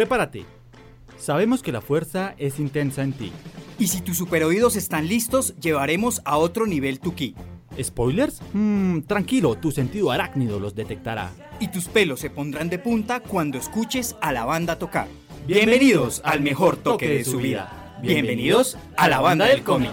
prepárate. Sabemos que la fuerza es intensa en ti. Y si tus superoídos están listos, llevaremos a otro nivel tu ki. ¿Spoilers? Mmm, tranquilo, tu sentido arácnido los detectará. Y tus pelos se pondrán de punta cuando escuches a la banda tocar. Bienvenidos al mejor toque de su vida. Bienvenidos a la banda del cómic.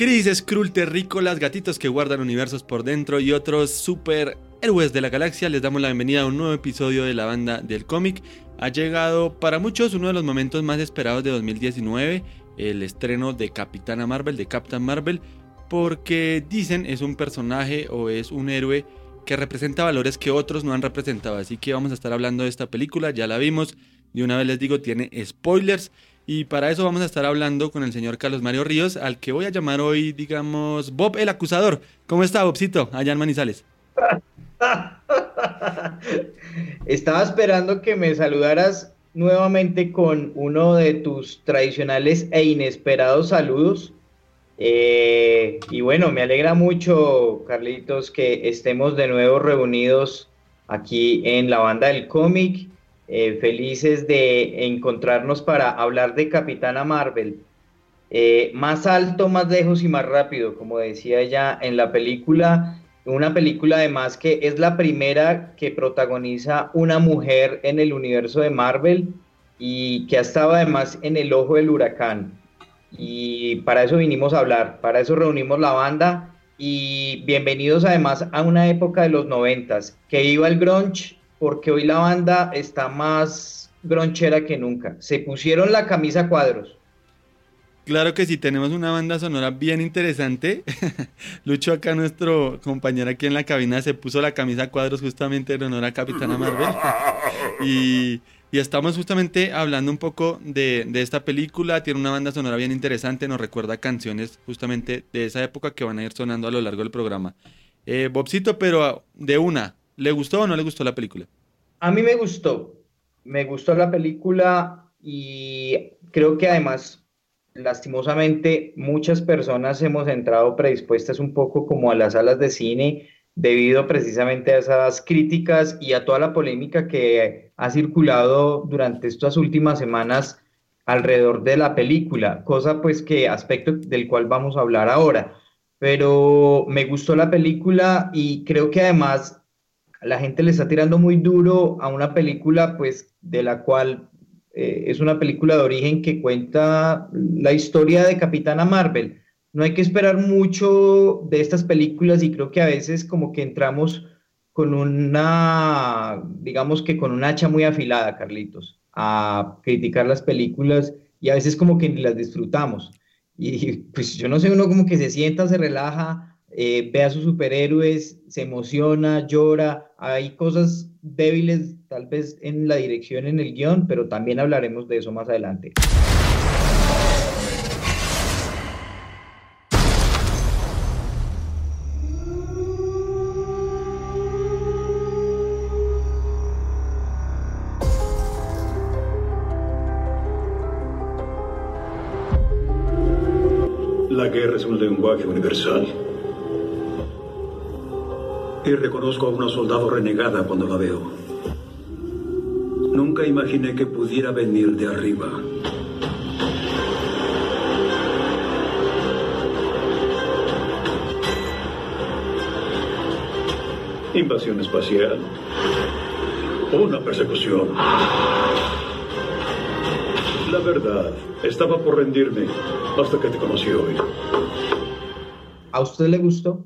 Cris, Skrull, terrícolas, gatitos que guardan universos por dentro y otros super héroes de la galaxia, les damos la bienvenida a un nuevo episodio de la banda del cómic. Ha llegado para muchos uno de los momentos más esperados de 2019, el estreno de Capitana Marvel, de Captain Marvel, porque dicen es un personaje o es un héroe que representa valores que otros no han representado. Así que vamos a estar hablando de esta película, ya la vimos, y una vez les digo, tiene spoilers. Y para eso vamos a estar hablando con el señor Carlos Mario Ríos, al que voy a llamar hoy, digamos, Bob el acusador. ¿Cómo está, Bobcito, allá en Manizales? Estaba esperando que me saludaras nuevamente con uno de tus tradicionales e inesperados saludos. Eh, y bueno, me alegra mucho, Carlitos, que estemos de nuevo reunidos aquí en la banda del cómic eh, felices de encontrarnos para hablar de Capitana Marvel. Eh, más alto, más lejos y más rápido, como decía ella en la película. Una película además que es la primera que protagoniza una mujer en el universo de Marvel y que ha estado además en el ojo del huracán. Y para eso vinimos a hablar, para eso reunimos la banda y bienvenidos además a una época de los noventas, que iba el grunge porque hoy la banda está más gronchera que nunca. Se pusieron la camisa cuadros. Claro que sí, tenemos una banda sonora bien interesante. Lucho acá, nuestro compañero aquí en la cabina, se puso la camisa cuadros justamente en honor a Capitana Marvel. Y, estamos justamente hablando un poco de, esta película. Tiene una banda sonora bien interesante, nos recuerda canciones justamente de esa época que van a ir sonando a lo largo del programa. Eh, Bobcito, pero de una, ¿Le gustó o no le gustó la película? A mí me gustó. Me gustó la película y creo que además, lastimosamente, muchas personas hemos entrado predispuestas un poco como a las salas de cine debido precisamente a esas críticas y a toda la polémica que ha circulado durante estas últimas semanas alrededor de la película, cosa pues que aspecto del cual vamos a hablar ahora. Pero me gustó la película y creo que además la gente le está tirando muy duro a una película, pues, de la cual eh, es una película de origen que cuenta la historia de Capitana Marvel. No hay que esperar mucho de estas películas y creo que a veces como que entramos con una, digamos que con un hacha muy afilada, Carlitos, a criticar las películas y a veces como que ni las disfrutamos. Y pues yo no sé, uno como que se sienta, se relaja, eh, ve a sus superhéroes, se emociona, llora, hay cosas débiles tal vez en la dirección, en el guion, pero también hablaremos de eso más adelante. La guerra es un lenguaje universal reconozco a una soldado renegada cuando la veo. Nunca imaginé que pudiera venir de arriba. Invasión espacial. Una persecución. La verdad, estaba por rendirme hasta que te conocí hoy. ¿A usted le gustó?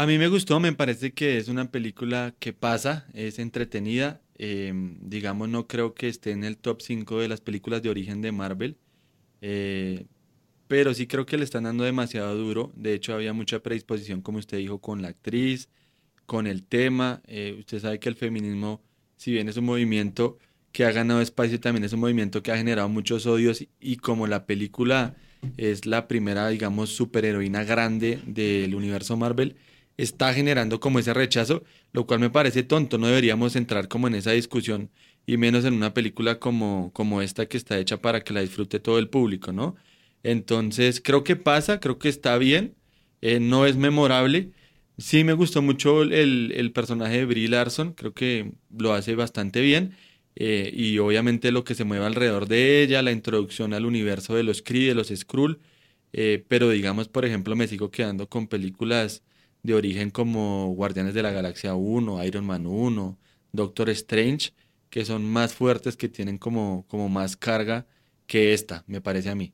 A mí me gustó, me parece que es una película que pasa, es entretenida. Em, digamos, no creo que esté en el top 5 de las películas de origen de Marvel. Eh, pero sí creo que le están dando demasiado duro. De hecho, había mucha predisposición, como usted dijo, con la actriz, con el tema. Eh, usted sabe que el feminismo, si bien es un movimiento que ha ganado espacio, también es un movimiento que ha generado muchos odios. Y como la película es la primera, digamos, superheroína grande del universo Marvel, está generando como ese rechazo, lo cual me parece tonto, no deberíamos entrar como en esa discusión y menos en una película como, como esta que está hecha para que la disfrute todo el público, ¿no? Entonces creo que pasa, creo que está bien, eh, no es memorable. Sí me gustó mucho el, el, personaje de Brie Larson, creo que lo hace bastante bien. Eh, y obviamente lo que se mueve alrededor de ella, la introducción al universo de los Kree, de los Skrull, eh, pero digamos, por ejemplo, me sigo quedando con películas de origen como Guardianes de la Galaxia 1, Iron Man 1, Doctor Strange, que son más fuertes, que tienen como, como más carga que esta, me parece a mí.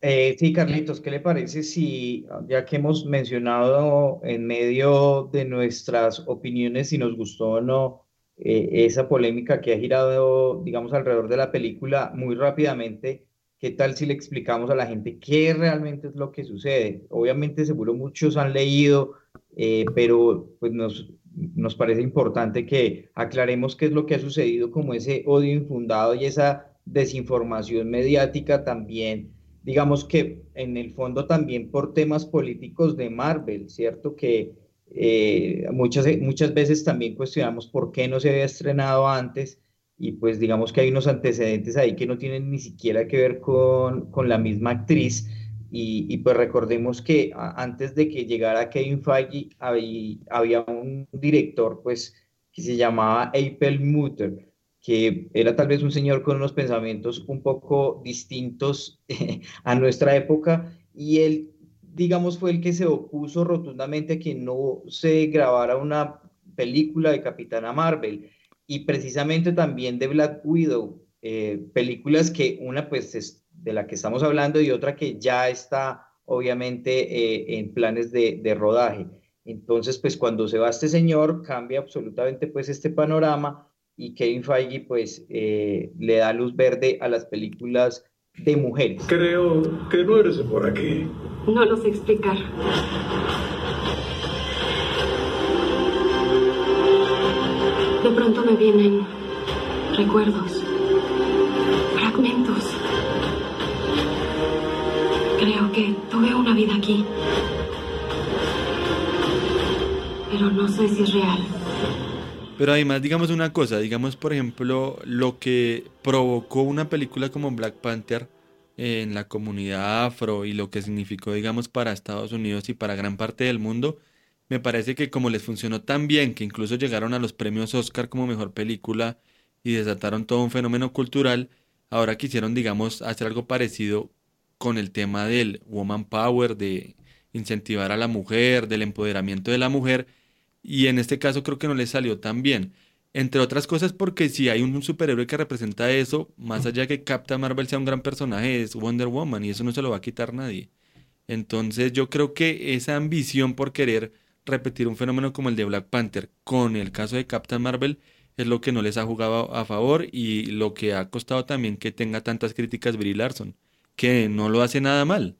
Eh, sí, Carlitos, ¿qué le parece si, ya que hemos mencionado en medio de nuestras opiniones si nos gustó o no eh, esa polémica que ha girado, digamos, alrededor de la película, muy rápidamente, ¿qué tal si le explicamos a la gente qué realmente es lo que sucede? Obviamente, seguro muchos han leído, eh, pero pues nos, nos parece importante que aclaremos qué es lo que ha sucedido, como ese odio infundado y esa desinformación mediática también digamos que en el fondo también por temas políticos de Marvel, ¿cierto? Que eh, muchas, muchas veces también cuestionamos por qué no se había estrenado antes y pues digamos que hay unos antecedentes ahí que no tienen ni siquiera que ver con, con la misma actriz. Y, y, pues recordemos que antes de que llegara Kevin Feige había, había un director pues que se llamaba April Mutter que era tal vez un señor con unos pensamientos un poco distintos a nuestra época. Y él, digamos, fue el que se opuso rotundamente a que no se grabara una película de Capitana Marvel y precisamente también de Black Widow, eh, películas que una pues es de la que estamos hablando y otra que ya está obviamente eh, en planes de, de rodaje. Entonces, pues cuando se va este señor, cambia absolutamente pues este panorama y Kevin Feige pues eh, le da luz verde a las películas de mujeres. Creo que no eres por aquí. No lo sé explicar. Vienen recuerdos, fragmentos. Creo que tuve una vida aquí. Pero no sé si es real. Pero además, digamos una cosa, digamos por ejemplo, lo que provocó una película como Black Panther en la comunidad afro y lo que significó, digamos, para Estados Unidos y para gran parte del mundo, me parece que como les funcionó tan bien que incluso llegaron a los premios Oscar como mejor película y desataron todo un fenómeno cultural, ahora quisieron, digamos, hacer algo parecido con el tema del woman power, de incentivar a la mujer, del empoderamiento de la mujer, y en este caso creo que no le salió tan bien. Entre otras cosas porque si hay un superhéroe que representa eso, más allá que Captain Marvel sea un gran personaje, es Wonder Woman y eso no se lo va a quitar nadie. Entonces yo creo que esa ambición por querer repetir un fenómeno como el de Black Panther con el caso de Captain Marvel es lo que no les ha jugado a favor y lo que ha costado también que tenga tantas críticas Brie Larson, que no lo hace nada mal.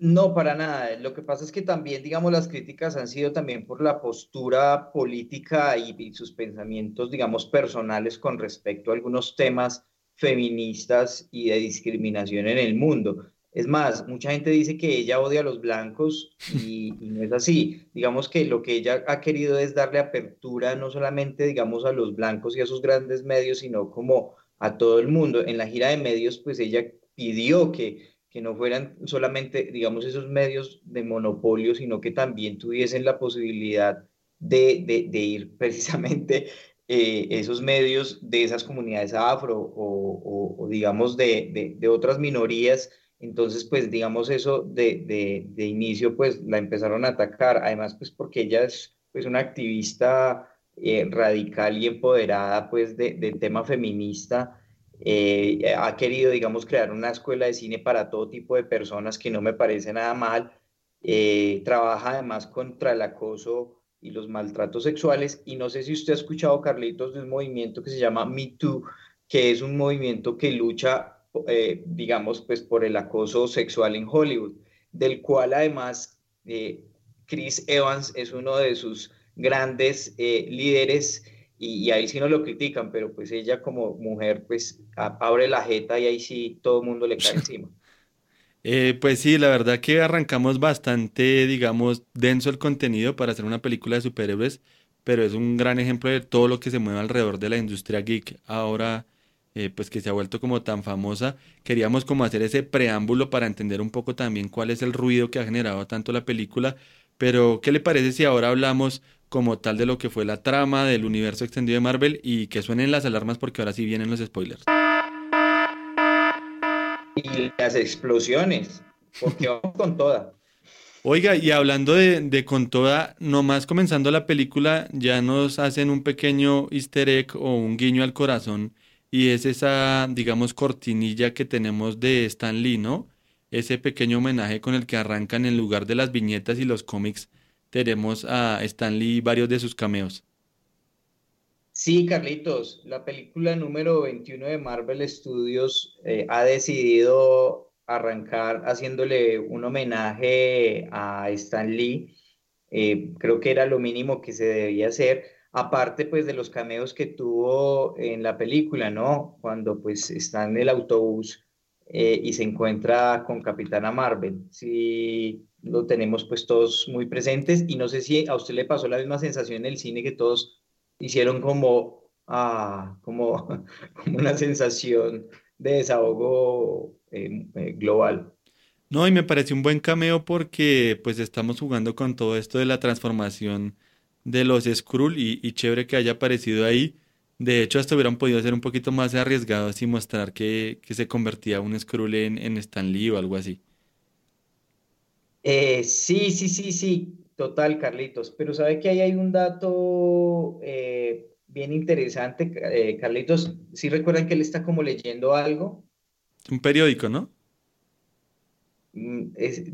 No, para nada. Lo que pasa es que también, digamos, las críticas han sido también por la postura política y, sus pensamientos, digamos, personales con respecto a algunos temas feministas y de discriminación en el mundo. Es más, mucha gente dice que ella odia a los blancos y, no es así. Digamos que lo que ella ha querido es darle apertura no solamente, digamos, a los blancos y a sus grandes medios, sino como a todo el mundo. En la gira de medios, pues ella pidió que que no fueran solamente, digamos, esos medios de monopolio, sino que también tuviesen la posibilidad de, de, ir precisamente eh, esos medios de esas comunidades afro o, o, digamos, de, de, otras minorías. Entonces, pues, digamos, eso de, de, inicio, pues, la empezaron a atacar. Además, pues, porque ella es, pues, una activista eh, radical y empoderada, pues, del tema feminista eh, ha querido, digamos, crear una escuela de cine para todo tipo de personas que no me parece nada mal. Eh, trabaja además contra el acoso y los maltratos sexuales. Y no sé si usted ha escuchado, Carlitos, de un movimiento que se llama Me Too, que es un movimiento que lucha, eh, digamos, pues por el acoso sexual en Hollywood, del cual además Chris Evans es uno de sus grandes líderes y, y ahí sí no lo critican, pero pues ella como mujer pues a- abre la jeta y ahí sí todo el mundo le cae encima. Eh, pues sí, la verdad que arrancamos bastante, digamos, denso el contenido para hacer una película de superhéroes, pero es un gran ejemplo de todo lo que se mueve alrededor de la industria geek ahora, eh, pues que se ha vuelto como tan famosa. Queríamos como hacer ese preámbulo para entender un poco también cuál es el ruido que ha generado tanto la película, pero ¿qué le parece si ahora hablamos como tal de lo que fue la trama del universo extendido de Marvel y que suenen las alarmas porque ahora sí vienen los spoilers? Y las explosiones, porque vamos con toda. Oiga, y hablando de, de con toda, nomás comenzando la película, ya nos hacen un pequeño easter egg o un guiño al corazón, y es esa, digamos, cortinilla que tenemos de Stan Lee, ¿no? Ese pequeño homenaje con el que arrancan en lugar de las viñetas y los cómics, tenemos a Stan Lee y varios de sus cameos. Sí, Carlitos, la película número 21 de Marvel Studios eh, ha decidido arrancar haciéndole un homenaje a Stan Lee. Eh, creo que era lo mínimo que se debía hacer, aparte pues de los cameos que tuvo en la película, ¿no? Cuando pues está en el autobús eh, y se encuentra con Capitana Marvel. Sí, lo tenemos pues todos muy presentes y no sé si a usted le pasó la misma sensación en el cine que todos hicieron como, ah, como, como una sensación de desahogo eh, eh, global. No, y me pareció un buen cameo porque pues estamos jugando con todo esto de la transformación de los Skrull y, y chévere que haya aparecido ahí. De hecho, hasta hubieran podido ser un poquito más arriesgados y mostrar que, que se convertía un Skrull en, en Stan Lee o algo así. Eh, sí, sí, sí, sí, total, Carlitos, pero sabe que ahí hay un dato eh, bien interesante, eh, Carlitos, ¿sí recuerdan que él está como leyendo algo? Un periódico, ¿no? Mm, es,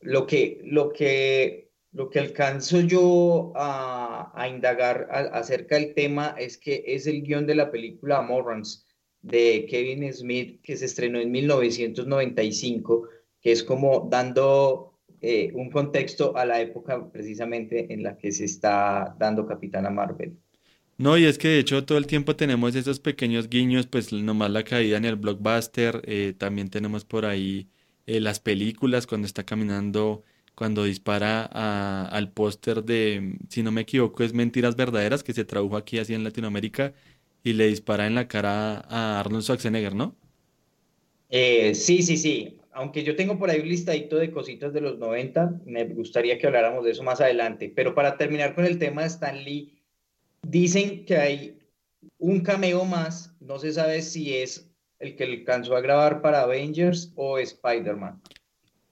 lo que, lo que, lo que alcanzo yo a, a indagar acerca del tema es que es el guion de la película Morrons de Kevin Smith que se estrenó en 1995, que es como dando eh, un contexto a la época precisamente en la que se está dando Capitana Marvel. No, y es que de hecho todo el tiempo tenemos esos pequeños guiños, pues nomás la caída en el blockbuster, eh, también tenemos por ahí eh, las películas cuando está caminando, cuando dispara al póster de, si no me equivoco, es Mentiras Verdaderas, que se tradujo aquí así en Latinoamérica, y le dispara en la cara a Arnold Schwarzenegger, ¿no? Eh, sí, sí, sí. Aunque yo tengo por ahí un listadito de cositas de los 90, me gustaría que habláramos de eso más adelante. Pero para terminar con el tema de Stan Lee, dicen que hay un cameo más, no se sabe si es el que alcanzó a grabar para Avengers o Spider-Man.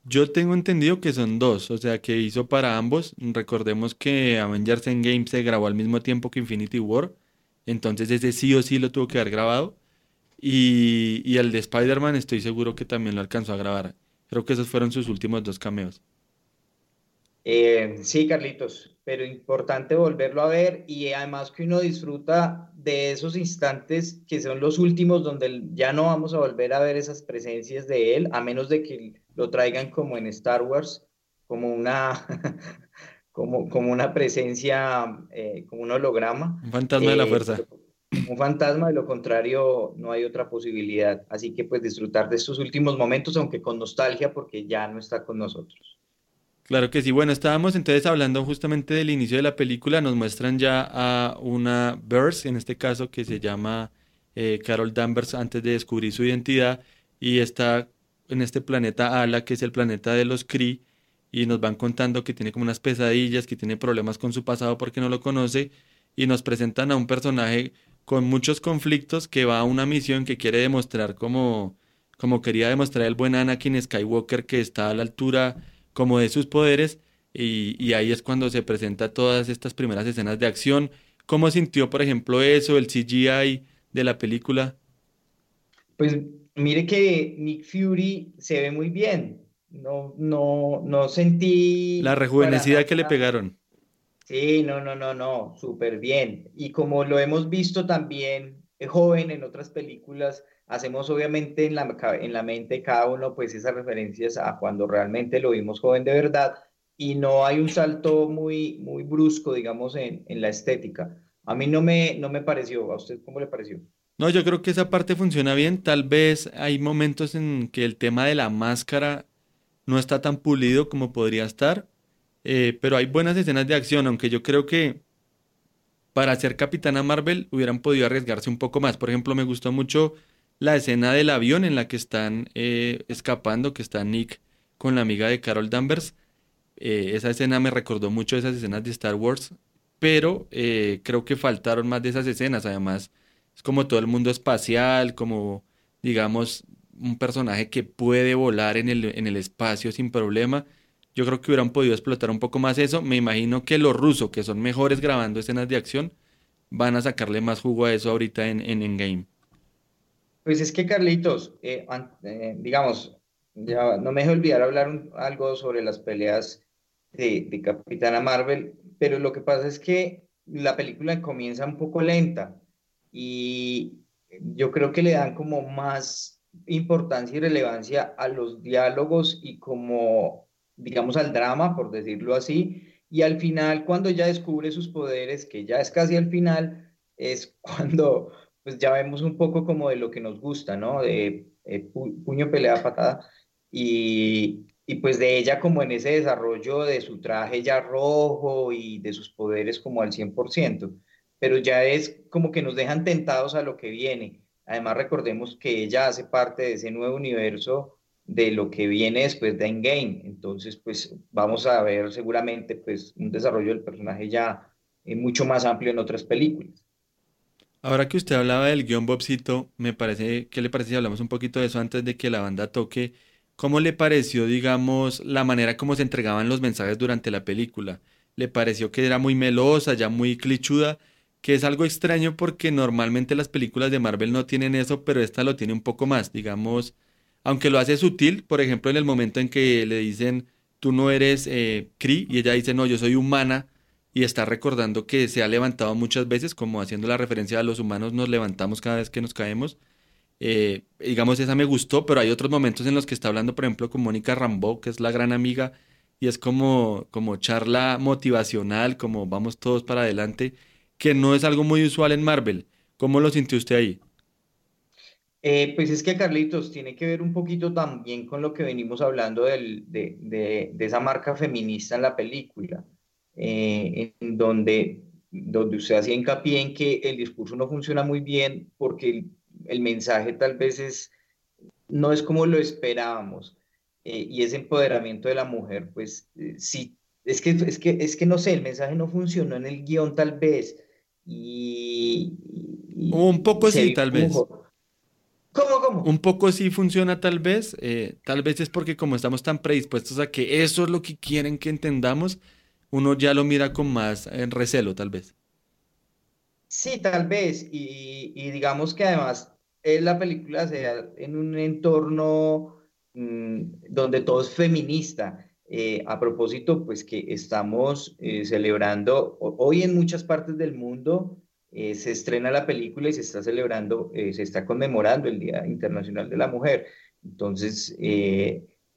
Yo tengo entendido que son dos, o sea que hizo para ambos. Recordemos que Avengers Endgame se grabó al mismo tiempo que Infinity War, entonces ese sí o sí lo tuvo que haber grabado. Y, y el de Spider-Man estoy seguro que también lo alcanzó a grabar. Creo que esos fueron sus últimos dos cameos. Eh, sí, Carlitos, pero importante volverlo a ver y además que uno disfruta de esos instantes que son los últimos donde ya no vamos a volver a ver esas presencias de él, a menos de que lo traigan como en Star Wars, como una, como, como una presencia, eh, como un holograma. Un fantasma de la Eh, fuerza. un fantasma, de lo contrario no hay otra posibilidad. Así que pues disfrutar de estos últimos momentos, aunque con nostalgia, porque ya no está con nosotros. Claro que sí. Bueno, estábamos entonces hablando justamente del inicio de la película. Nos muestran ya a una Burst, en este caso, que se llama eh, Carol Danvers antes de descubrir su identidad. Y está en este planeta Ala, que es el planeta de los Kree. Y nos van contando que tiene como unas pesadillas, que tiene problemas con su pasado porque no lo conoce. Y nos presentan a un personaje con muchos conflictos que va a una misión que quiere demostrar como, como quería demostrar el buen Anakin Skywalker, que está a la altura como de sus poderes y, y ahí es cuando se presenta todas estas primeras escenas de acción. ¿Cómo sintió, por ejemplo, eso, el CGI de la película? Pues mire que Nick Fury se ve muy bien. No, no, no sentí La rejuvenecida que le pegaron. Sí, no, no, no, no, súper bien. Y como lo hemos visto también eh, joven en otras películas, hacemos obviamente en la, en la mente cada uno pues esas referencias a cuando realmente lo vimos joven de verdad y no hay un salto muy, muy brusco, digamos, en, en la estética. A mí no me, no me pareció. ¿A usted cómo le pareció? No, yo creo que esa parte funciona bien. Tal vez hay momentos en que el tema de la máscara no está tan pulido como podría estar, eh, pero hay buenas escenas de acción, aunque yo creo que para ser Capitana Marvel hubieran podido arriesgarse un poco más. Por ejemplo, me gustó mucho la escena del avión en la que están eh, escapando, que está Nick con la amiga de Carol Danvers. Eh, esa escena me recordó mucho esas escenas de Star Wars, pero eh, creo que faltaron más de esas escenas. Además, es como todo el mundo espacial, como digamos un personaje que puede volar en el, en el espacio sin problema. Yo creo que hubieran podido explotar un poco más eso. Me imagino que los rusos, que son mejores grabando escenas de acción, van a sacarle más jugo a eso ahorita en, en Endgame. Pues es que Carlitos, digamos, ya no me dejo olvidar hablar algo sobre las peleas de, Capitana Marvel, pero lo que pasa es que la película comienza un poco lenta y yo creo que le dan como más importancia y relevancia a los diálogos y como, digamos, al drama, por decirlo así, y al final, cuando ya descubre sus poderes, que ya es casi al final, es cuando pues ya vemos un poco como de lo que nos gusta, ¿no? De eh, puño, pelea, patada, y, y pues de ella como en ese desarrollo de su traje ya rojo y de sus poderes como al 100%, pero ya es como que nos dejan tentados a lo que viene. Además recordemos que ella hace parte de ese nuevo universo de lo que viene después de Endgame, entonces pues vamos a ver seguramente pues un desarrollo del personaje ya eh, mucho más amplio en otras películas. Ahora que usted hablaba del guion Bobcito, me parece, ¿qué le parece si hablamos un poquito de eso antes de que la banda toque ¿Cómo le pareció, digamos, la manera como se entregaban los mensajes durante la película? ¿Le pareció que era muy melosa, ya muy clichuda? Que es algo extraño porque normalmente las películas de Marvel no tienen eso, pero esta lo tiene un poco más, digamos, aunque lo hace sutil, por ejemplo, en el momento en que le dicen, tú no eres eh, y ella dice, no, yo soy humana, y está recordando que se ha levantado muchas veces, como haciendo la referencia a los humanos, nos levantamos cada vez que nos caemos. Eh, digamos, esa me gustó, pero hay otros momentos en los que está hablando, por ejemplo, con Mónica Rambeau, que es la gran amiga, y es como, como charla motivacional, como vamos todos para adelante, que no es algo muy usual en Marvel. ¿Cómo lo sintió usted ahí? Eh, pues es que Carlitos tiene que ver un poquito también con lo que venimos hablando del, de, de, de, esa marca feminista en la película, eh, en donde, donde usted hacía hincapié en que el discurso no funciona muy bien porque el mensaje tal vez es, no es como lo esperábamos. Eh, y ese empoderamiento de la mujer, pues eh, sí, es que, es, que, es que no sé, el mensaje no funcionó en el guion tal vez. Y, un poco sí, tal vez. ¿Cómo, cómo? Un poco sí funciona tal vez. Eh, tal vez es porque como estamos tan predispuestos a que eso es lo que quieren que entendamos, uno ya lo mira con más recelo tal vez. Sí, tal vez. Y, digamos que además es la película sea en un entorno mm, donde todo es feminista. Eh, a propósito, pues que estamos eh, celebrando, hoy en muchas partes del mundo eh, se estrena la película y se está celebrando, se está conmemorando el Día Internacional de la Mujer. Entonces,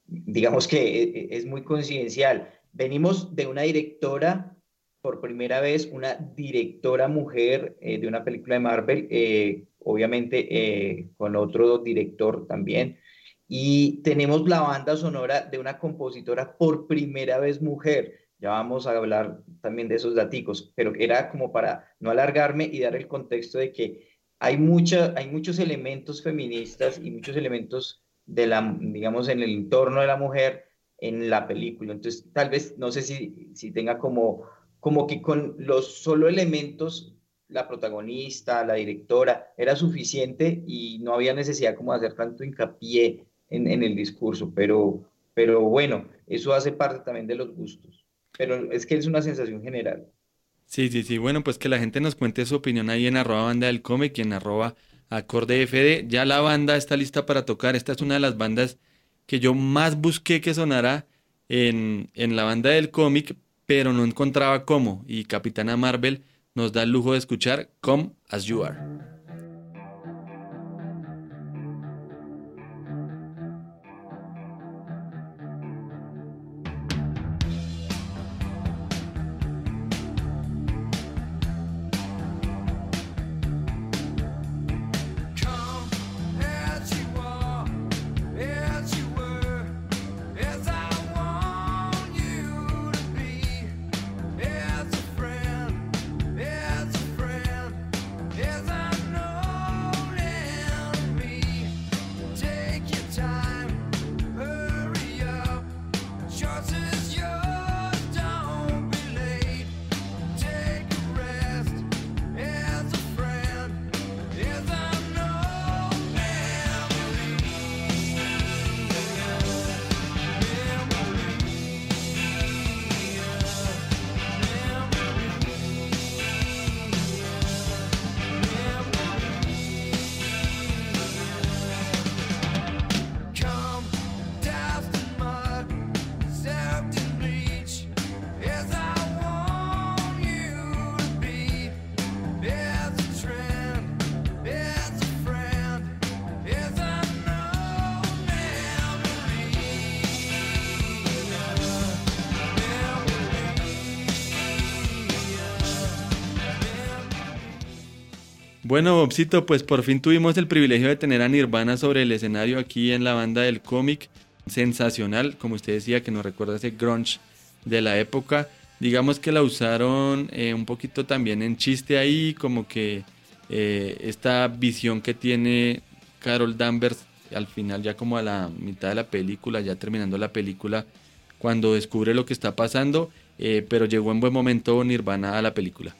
digamos que es muy coincidencial. Venimos de una directora por primera vez una directora mujer eh, de una película de Marvel, eh, obviamente eh, con otro director también. Y tenemos la banda sonora de una compositora por primera vez mujer. Ya vamos a hablar también de esos daticos, pero era como para no alargarme y dar el contexto de que hay, mucha, hay muchos elementos feministas y muchos elementos de la, digamos, en el entorno de la mujer en la película. Entonces, tal vez, no sé si, si tenga como como que con los solo elementos, la protagonista, la directora, era suficiente y no había necesidad como de hacer tanto hincapié en, en el discurso, pero, pero bueno, eso hace parte también de los gustos, pero es que es una sensación general. Sí, sí, sí, bueno, pues que la gente nos cuente su opinión ahí en arroba banda del cómic y en arroba acorde FD. Ya la banda está lista para tocar. Esta es una de las bandas que yo más busqué que sonara en, en la banda del cómic, pero no encontraba cómo, y Capitana Marvel nos da el lujo de escuchar Come As You Are. Bueno, Bobcito, pues por fin tuvimos el privilegio de tener a Nirvana sobre el escenario aquí en la banda del cómic. Sensacional, como usted decía, que nos recuerda ese grunge de la época. Digamos que la usaron eh, un poquito también en chiste ahí, como que eh, esta visión que tiene Carol Danvers al final, ya como a la mitad de la película, ya terminando la película, cuando descubre lo que está pasando, eh, pero llegó en buen momento Nirvana a la película.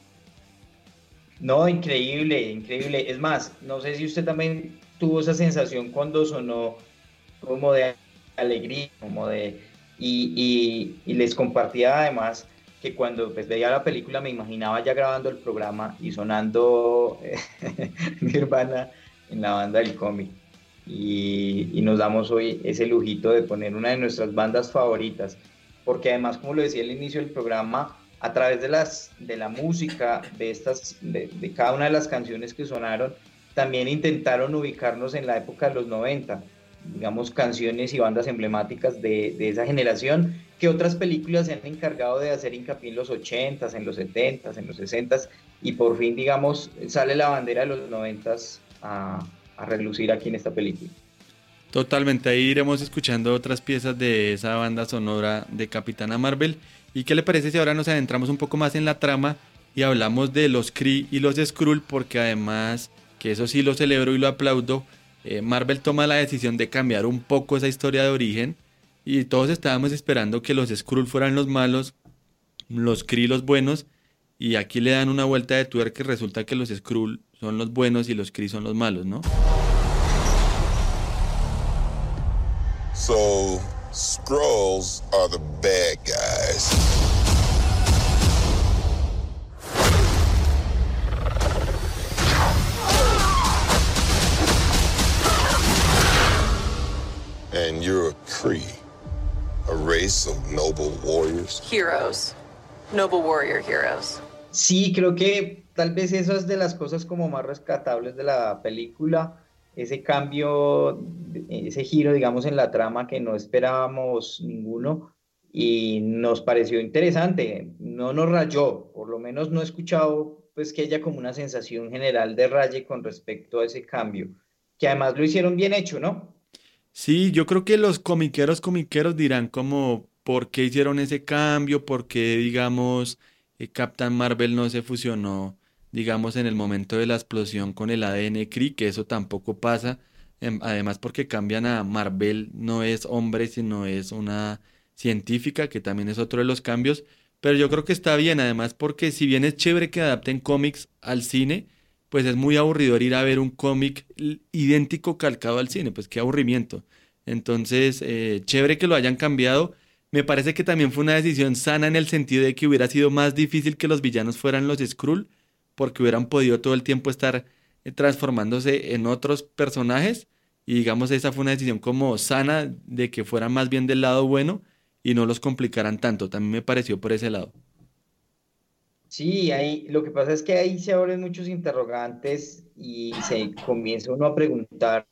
No, increíble, increíble. Es más, no sé si usted también tuvo esa sensación cuando sonó como de alegría, como de... Y, les compartía además que cuando pues, veía la película me imaginaba ya grabando el programa y sonando Nirvana en la banda del cómic. Y, y, nos damos hoy ese lujito de poner una de nuestras bandas favoritas, porque además, como lo decía al inicio del programa, a través de, las, de la música, de, estas, de, cada una de las canciones que sonaron, también intentaron ubicarnos en la época de los 90, digamos, canciones y bandas emblemáticas de, de esa generación que otras películas se han encargado de hacer hincapié en los 80s, en los 70s, en los 60s, y por fin, digamos, sale la bandera de los 90s a, a relucir aquí en esta película. Totalmente, ahí iremos escuchando otras piezas de esa banda sonora de Capitana Marvel ¿Y qué le parece si ahora nos adentramos un poco más en la trama y hablamos de los Kree y los Skrull? Porque además, que eso sí lo celebro y lo aplaudo, eh, Marvel toma la decisión de cambiar un poco esa historia de origen y todos estábamos esperando que los Skrull fueran los malos, los Kree los buenos y aquí le dan una vuelta de tuerca y resulta que los Skrull son los buenos y los Kree son los malos, ¿no? So Scrolls are the bad guys. And you're a Cree, a race of noble warriors. Heroes. Noble warrior heroes. Sí, creo que tal vez eso es de las cosas como más rescatables de la película ese cambio, ese giro, digamos, en la trama que no esperábamos ninguno y nos pareció interesante. No nos rayó, por lo menos no he escuchado pues que haya como una sensación general de raye con respecto a ese cambio, que además lo hicieron bien hecho, ¿no? Sí, yo creo que los comiqueros comiqueros dirán como por qué hicieron ese cambio, por qué digamos eh, Captain Marvel no se fusionó digamos, en el momento de la explosión con el ADN Cree, que eso tampoco pasa. Em, además, porque cambian a Marvel, no es hombre, sino es una científica, que también es otro de los cambios. Pero yo creo que está bien, además, porque si bien es chévere que adapten cómics al cine, pues es muy aburrido ir a ver un cómic idéntico calcado al cine, pues qué aburrimiento. Entonces, eh, chévere que lo hayan cambiado. Me parece que también fue una decisión sana en el sentido de que hubiera sido más difícil que los villanos fueran los Skrull porque hubieran podido todo el tiempo estar eh, transformándose en otros personajes y digamos esa fue una decisión como sana de que fueran más bien del lado bueno y no los complicaran tanto. También me pareció por ese lado. Sí, ahí, lo que pasa es que ahí se abren muchos interrogantes y se comienza uno a preguntar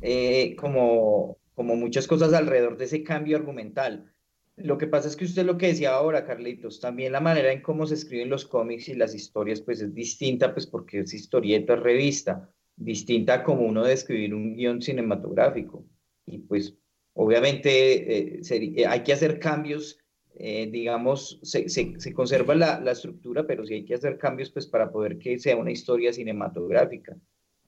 eh, como, como muchas cosas alrededor de ese cambio argumental. Lo que pasa es que usted lo que decía ahora, Carlitos, también la manera en cómo se escriben los cómics y las historias, pues es distinta, pues porque es historieta, es revista, distinta como uno de escribir un guion cinematográfico. Y pues obviamente eh, eh, hay que hacer cambios, eh, digamos, se, se, conserva la, la, estructura, pero sí hay que hacer cambios pues para poder que sea una historia cinematográfica.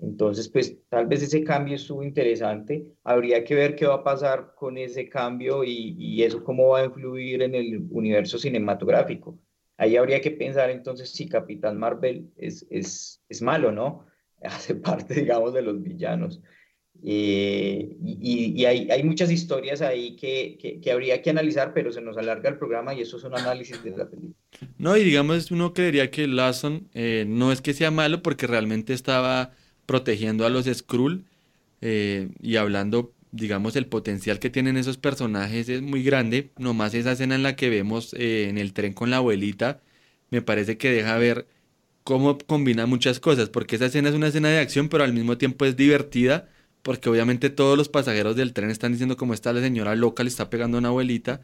Entonces, pues tal vez ese cambio estuvo interesante. Habría que ver qué va a pasar con ese cambio y, eso cómo va a influir en el universo cinematográfico. Ahí habría que pensar entonces si Capitán Marvel es, es, es malo, ¿no? Hace parte, digamos, de los villanos. Eh, y, y hay, hay, muchas historias ahí que, que, habría que analizar, pero se nos alarga el programa y eso es un análisis de la película. No, y digamos, uno creería que Lawson eh, no es que sea malo porque realmente estaba protegiendo a los Skrull eh, y hablando, digamos, el potencial que tienen esos personajes es muy grande. Nomás esa escena en la que vemos eh, en el tren con la abuelita, me parece que deja ver cómo combina muchas cosas, porque esa escena es una escena de acción, pero al mismo tiempo es divertida, porque obviamente todos los pasajeros del tren están diciendo cómo está la señora loca, le está pegando a una abuelita,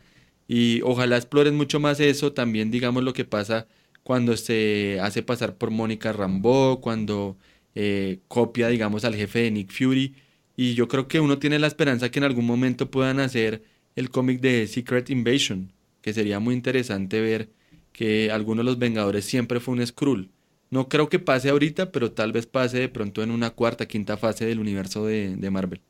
y ojalá exploren mucho más eso, también digamos lo que pasa cuando se hace pasar por Mónica Rambeau, cuando eh, copia, digamos, al jefe de Nick Fury. Y yo creo que uno tiene la esperanza que en algún momento puedan hacer el cómic de Secret Invasion, que sería muy interesante ver que alguno de los Vengadores siempre fue un Skrull. No creo que pase ahorita, pero tal vez pase de pronto en una cuarta, quinta fase del universo de, de Marvel.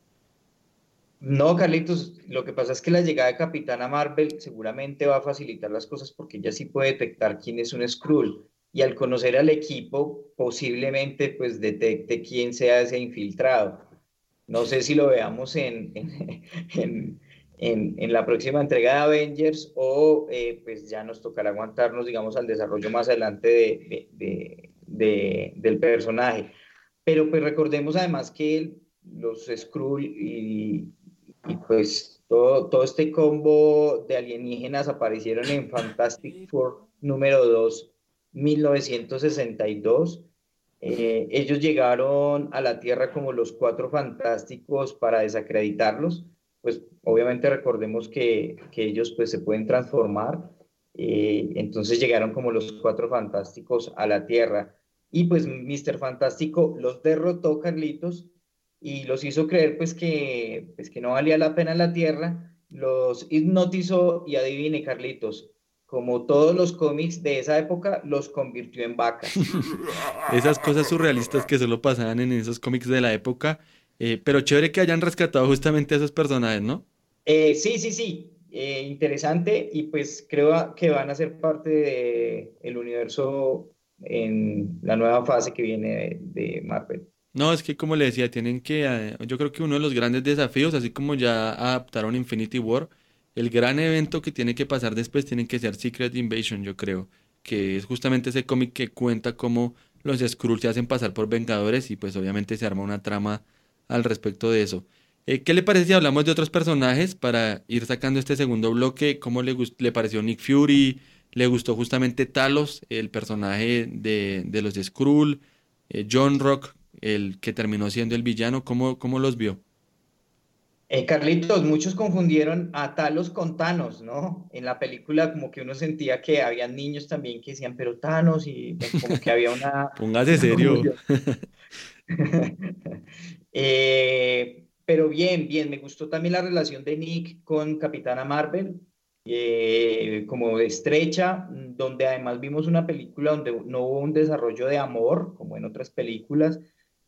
No, Carlitos, lo que pasa es que la llegada de Capitana Marvel seguramente va a facilitar las cosas porque ella sí puede detectar quién es un Skrull y al conocer al equipo posiblemente pues detecte quién sea ese infiltrado. No sé si lo veamos en, en, en, en la próxima entrega de Avengers o eh, pues ya nos tocará aguantarnos digamos al desarrollo más adelante de, de, de, del personaje. Pero pues recordemos además que los Skrull y, y pues todo, todo este combo de alienígenas aparecieron en Fantastic Four número 2, 1962. Eh, ellos llegaron a la Tierra como los cuatro fantásticos para desacreditarlos. Pues obviamente recordemos que, que ellos pues se pueden transformar. Eh, entonces llegaron como los cuatro fantásticos a la Tierra. Y pues Mr. Fantástico los derrotó, Carlitos, y los hizo creer pues que, pues que no valía la pena la tierra, los hipnotizó y adivine Carlitos, como todos los cómics de esa época, los convirtió en vacas. Esas cosas surrealistas que solo pasaban en esos cómics de la época, eh, pero chévere que hayan rescatado justamente a esos personajes, ¿no? Eh, sí, sí, sí, eh, interesante y pues creo que van a ser parte del el universo en la nueva fase que viene de, de Marvel. No, es que como le decía, tienen que, yo creo que uno de los grandes desafíos, así como ya adaptaron Infinity War, el gran evento que tiene que pasar después tiene que ser Secret Invasion, yo creo, que es justamente ese cómic que cuenta cómo los Skrulls se hacen pasar por Vengadores y pues obviamente se arma una trama al respecto de eso. Eh, ¿qué le parece si hablamos de otros personajes para ir sacando este segundo bloque? ¿Cómo le, le pareció Nick Fury? ¿Le gustó justamente Talos, el personaje de, de los Skrull? Eh, John Rock, el que terminó siendo el villano, ¿cómo, cómo los vio? Eh, Carlitos, muchos confundieron a Talos con Thanos, ¿no? En la película como que uno sentía que había niños también que decían, pero Thanos, y pues, como que había una... Póngase serio. eh, pero bien, bien, me gustó también la relación de Nick con Capitana Marvel, eh, como estrecha, donde además vimos una película donde no hubo un desarrollo de amor, como en otras películas,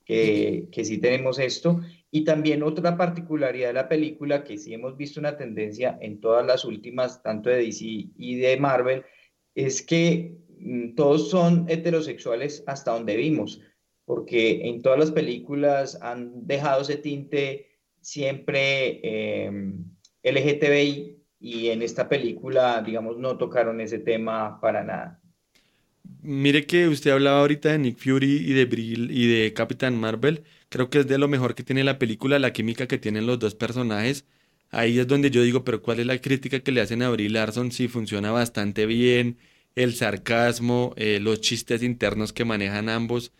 que, que sí tenemos esto. Y también otra particularidad de la película, que sí hemos visto una tendencia en todas las últimas, tanto de DC y de Marvel, es que mm, todos son heterosexuales hasta donde vimos, porque en todas las películas han dejado ese tinte siempre eh, LGTBI y en esta película, digamos, no tocaron ese tema para nada. Mire que usted hablaba ahorita de Nick Fury y de Brill y de Capitán Marvel. Creo que es de lo mejor que tiene la película, la química que tienen los dos personajes. Ahí es donde yo digo, pero ¿cuál es la crítica que le hacen a Brie Larson? Sí, funciona bastante bien, el sarcasmo, eh, los chistes internos que manejan ambos.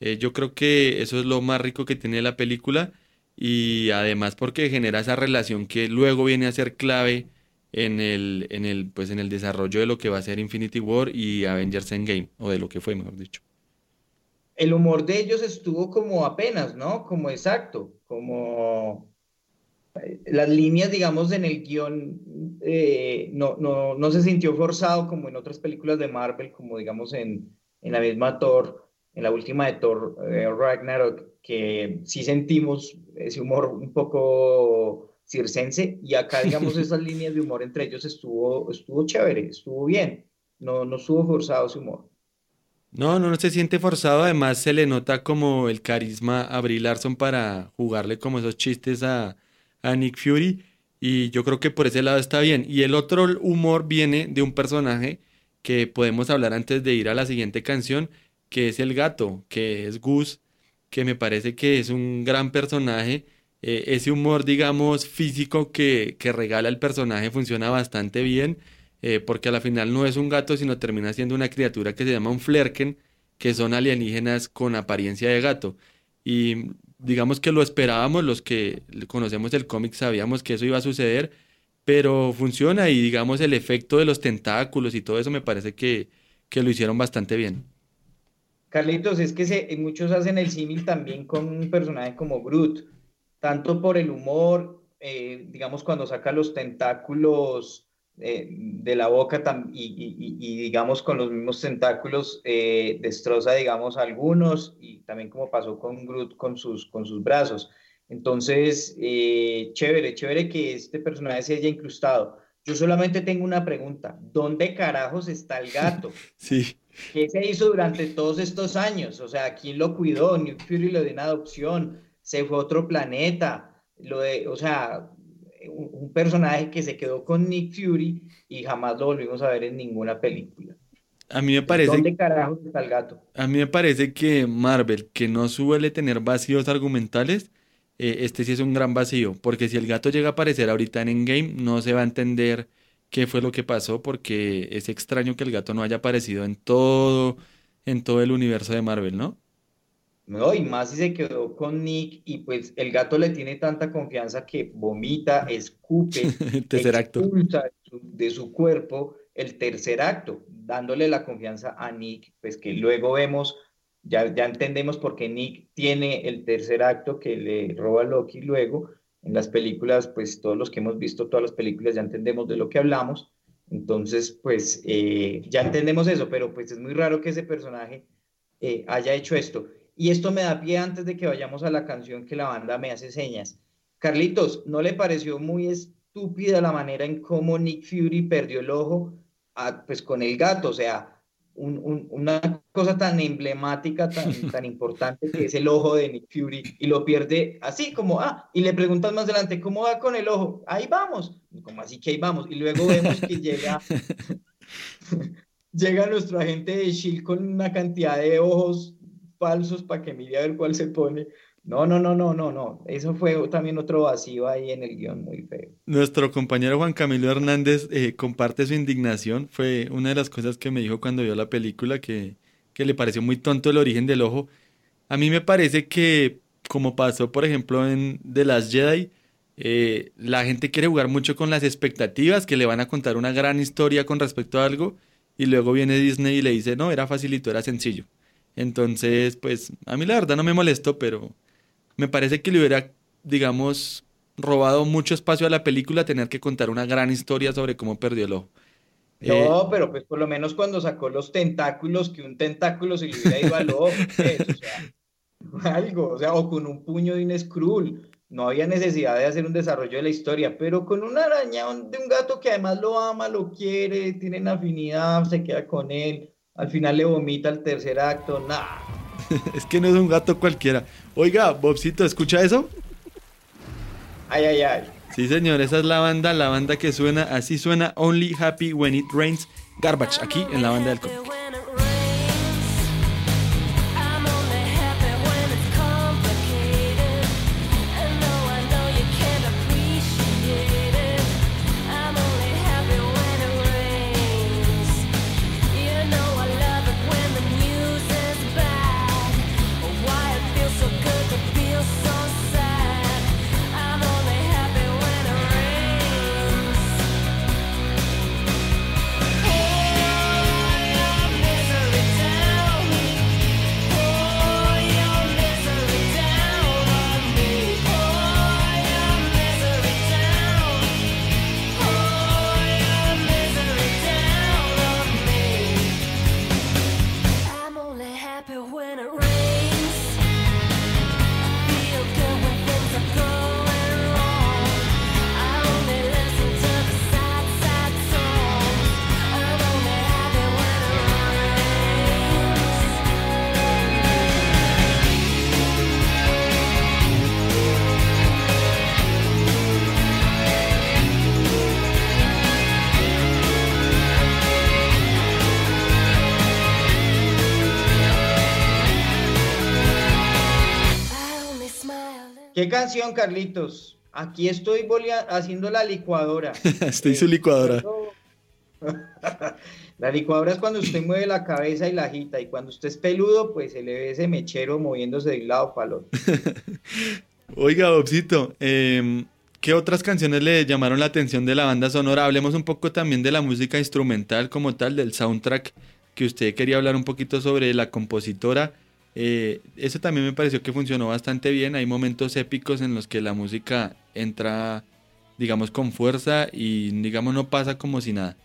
Eh, yo creo que eso es lo más rico que tiene la película y además porque genera esa relación que luego viene a ser clave en el, en el, pues en el desarrollo de lo que va a ser Infinity War y Avengers Endgame, o de lo que fue, mejor dicho. El humor de ellos estuvo como apenas, ¿no? Como exacto, como eh, las líneas, digamos, en el guion eh, no, no, no, se sintió forzado como en otras películas de Marvel, como digamos en, en la misma Thor, en la última de Thor eh, Ragnarok, que sí sentimos ese humor un poco circense y acá digamos esas líneas de humor entre ellos estuvo estuvo chévere, estuvo bien, no no estuvo forzado ese humor. No, no, no se siente forzado, además se le nota como el carisma a Brie Larson para jugarle como esos chistes a, a Nick Fury y yo creo que por ese lado está bien. Y el otro humor viene de un personaje que podemos hablar antes de ir a la siguiente canción, que es el gato, que es Gus, que me parece que es un gran personaje eh, ese humor, digamos, físico que, que, regala el personaje funciona bastante bien, eh, porque a la final no es un gato, sino termina siendo una criatura que se llama un flerken, que son alienígenas con apariencia de gato. Y digamos que lo esperábamos, los que conocemos el cómic sabíamos que eso iba a suceder, pero funciona y digamos el efecto de los tentáculos y todo eso me parece que, que lo hicieron bastante bien. Carlitos, es que muchos hacen el símil también con un personaje como Groot, tanto por el humor, eh, digamos, cuando saca los tentáculos eh, de la boca y, y, digamos, con los mismos tentáculos eh, destroza, digamos, algunos y también como pasó con Groot con sus, con sus brazos. Entonces, chévere, chévere que este personaje se haya incrustado. Yo solamente tengo una pregunta. ¿Dónde carajos está el gato? Sí. ¿Qué se hizo durante todos estos años? O sea, ¿quién lo cuidó? Nick Fury lo dio en adopción, se fue a otro planeta lo de, o sea, un, personaje que se quedó con Nick Fury y jamás lo volvimos a ver en ninguna película. A mí me parece. ¿Dónde carajo está el gato? A mí me parece que Marvel, que no suele tener vacíos argumentales, eh, este sí es un gran vacío. Porque si el gato llega a aparecer ahorita en Endgame, no se va a entender qué fue lo que pasó. Porque es extraño que el gato no haya aparecido en todo, en todo el universo de Marvel, ¿no? No, y más si se quedó con Nick y pues el gato le tiene tanta confianza que vomita, escupe, tercer expulsa de su, cuerpo el tercer acto, dándole la confianza a Nick, pues que luego vemos, ya, ya entendemos por qué Nick tiene el tercer acto que le roba Loki luego. En las películas, pues todos los que hemos visto todas las películas ya entendemos de lo que hablamos. Entonces, pues eh, ya entendemos eso, pero pues es muy raro que ese personaje eh, haya hecho esto. Y esto me da pie antes de que vayamos a la canción que la banda me hace señas. Carlitos, ¿no le pareció muy estúpida la manera en cómo Nick Fury perdió el ojo pues con el gato? O sea, una cosa tan emblemática, tan, tan importante que es el ojo de Nick Fury y lo pierde así como, ah, y le preguntas más adelante, ¿cómo va con el ojo? Ahí vamos, como así que ahí vamos. Y luego vemos que llega, llega nuestro agente de Shield con una cantidad de ojos falsos para que mire a ver cuál se pone. No, no, no, no, no, no. Eso fue también otro vacío ahí en el guion muy feo. Nuestro compañero Juan Camilo Hernández eh, comparte su indignación. Fue una de las cosas que me dijo cuando vio la película, que, que le pareció muy tonto el origen del ojo. A mí me parece que, como pasó, por ejemplo, en The Last Jedi, eh, la gente quiere jugar mucho con las expectativas, que le van a contar una gran historia con respecto a algo, y luego viene Disney y le dice, no, era facilito, era sencillo. Entonces, pues a mí la verdad no me molestó, pero me parece que le hubiera, digamos, robado mucho espacio a la película tener que contar una gran historia sobre cómo perdió el ojo. No, eh, pero pues por lo menos cuando sacó los tentáculos, que un tentáculo se le hubiera ido al ojo, pues, o sea, algo, o sea, o con un puño de un Skrull. No había necesidad de hacer un desarrollo de la historia, pero con una araña de un gato que además lo ama, lo quiere, tienen afinidad, se queda con él al final le vomita el tercer acto, nada. es que no es un gato cualquiera. Oiga, Bobcito, ¿escucha eso? Ay, ay, ay. Sí, señor, esa es la banda, la banda que suena, así suena Only Happy When It Rains, Garbage, aquí en la banda del cómic. ¿Qué canción, Carlitos? Aquí estoy haciendo la licuadora. estoy su licuadora. la licuadora es cuando usted mueve la cabeza y la agita, y cuando usted es peludo, pues se le ve ese mechero moviéndose de un lado para el otro. Oiga, Bobcito, em, ¿qué otras canciones le llamaron la atención de la banda sonora? Hablemos un poco también de la música instrumental como tal, del soundtrack que usted quería hablar un poquito sobre la compositora. Eh, eso también me pareció que funcionó bastante bien. Hay momentos épicos en los que la música entra, digamos, con fuerza y, digamos, no pasa como si nada.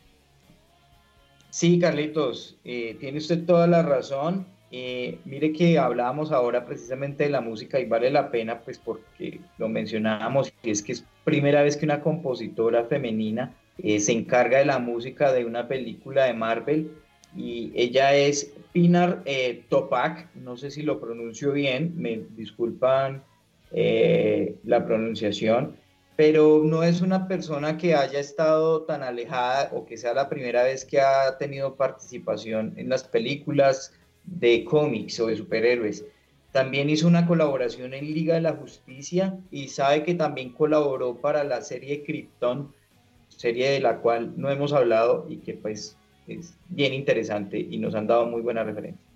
Sí, Carlitos, eh, tiene usted toda la razón. Eh, mire que hablábamos ahora precisamente de la música y vale la pena, pues porque lo mencionábamos, y es que es primera vez que una compositora femenina se encarga de la música de una película de Marvel y ella es Pinar Topak, no sé si lo pronuncio bien, me disculpan la pronunciación, pero no es una persona que haya estado tan alejada o que sea la primera vez que ha tenido participación en las películas de cómics o de superhéroes. También hizo una colaboración en Liga de la Justicia y sabe que también colaboró para la serie Krypton, serie de la cual no hemos hablado y que pues es bien interesante y nos han dado muy buena referencia.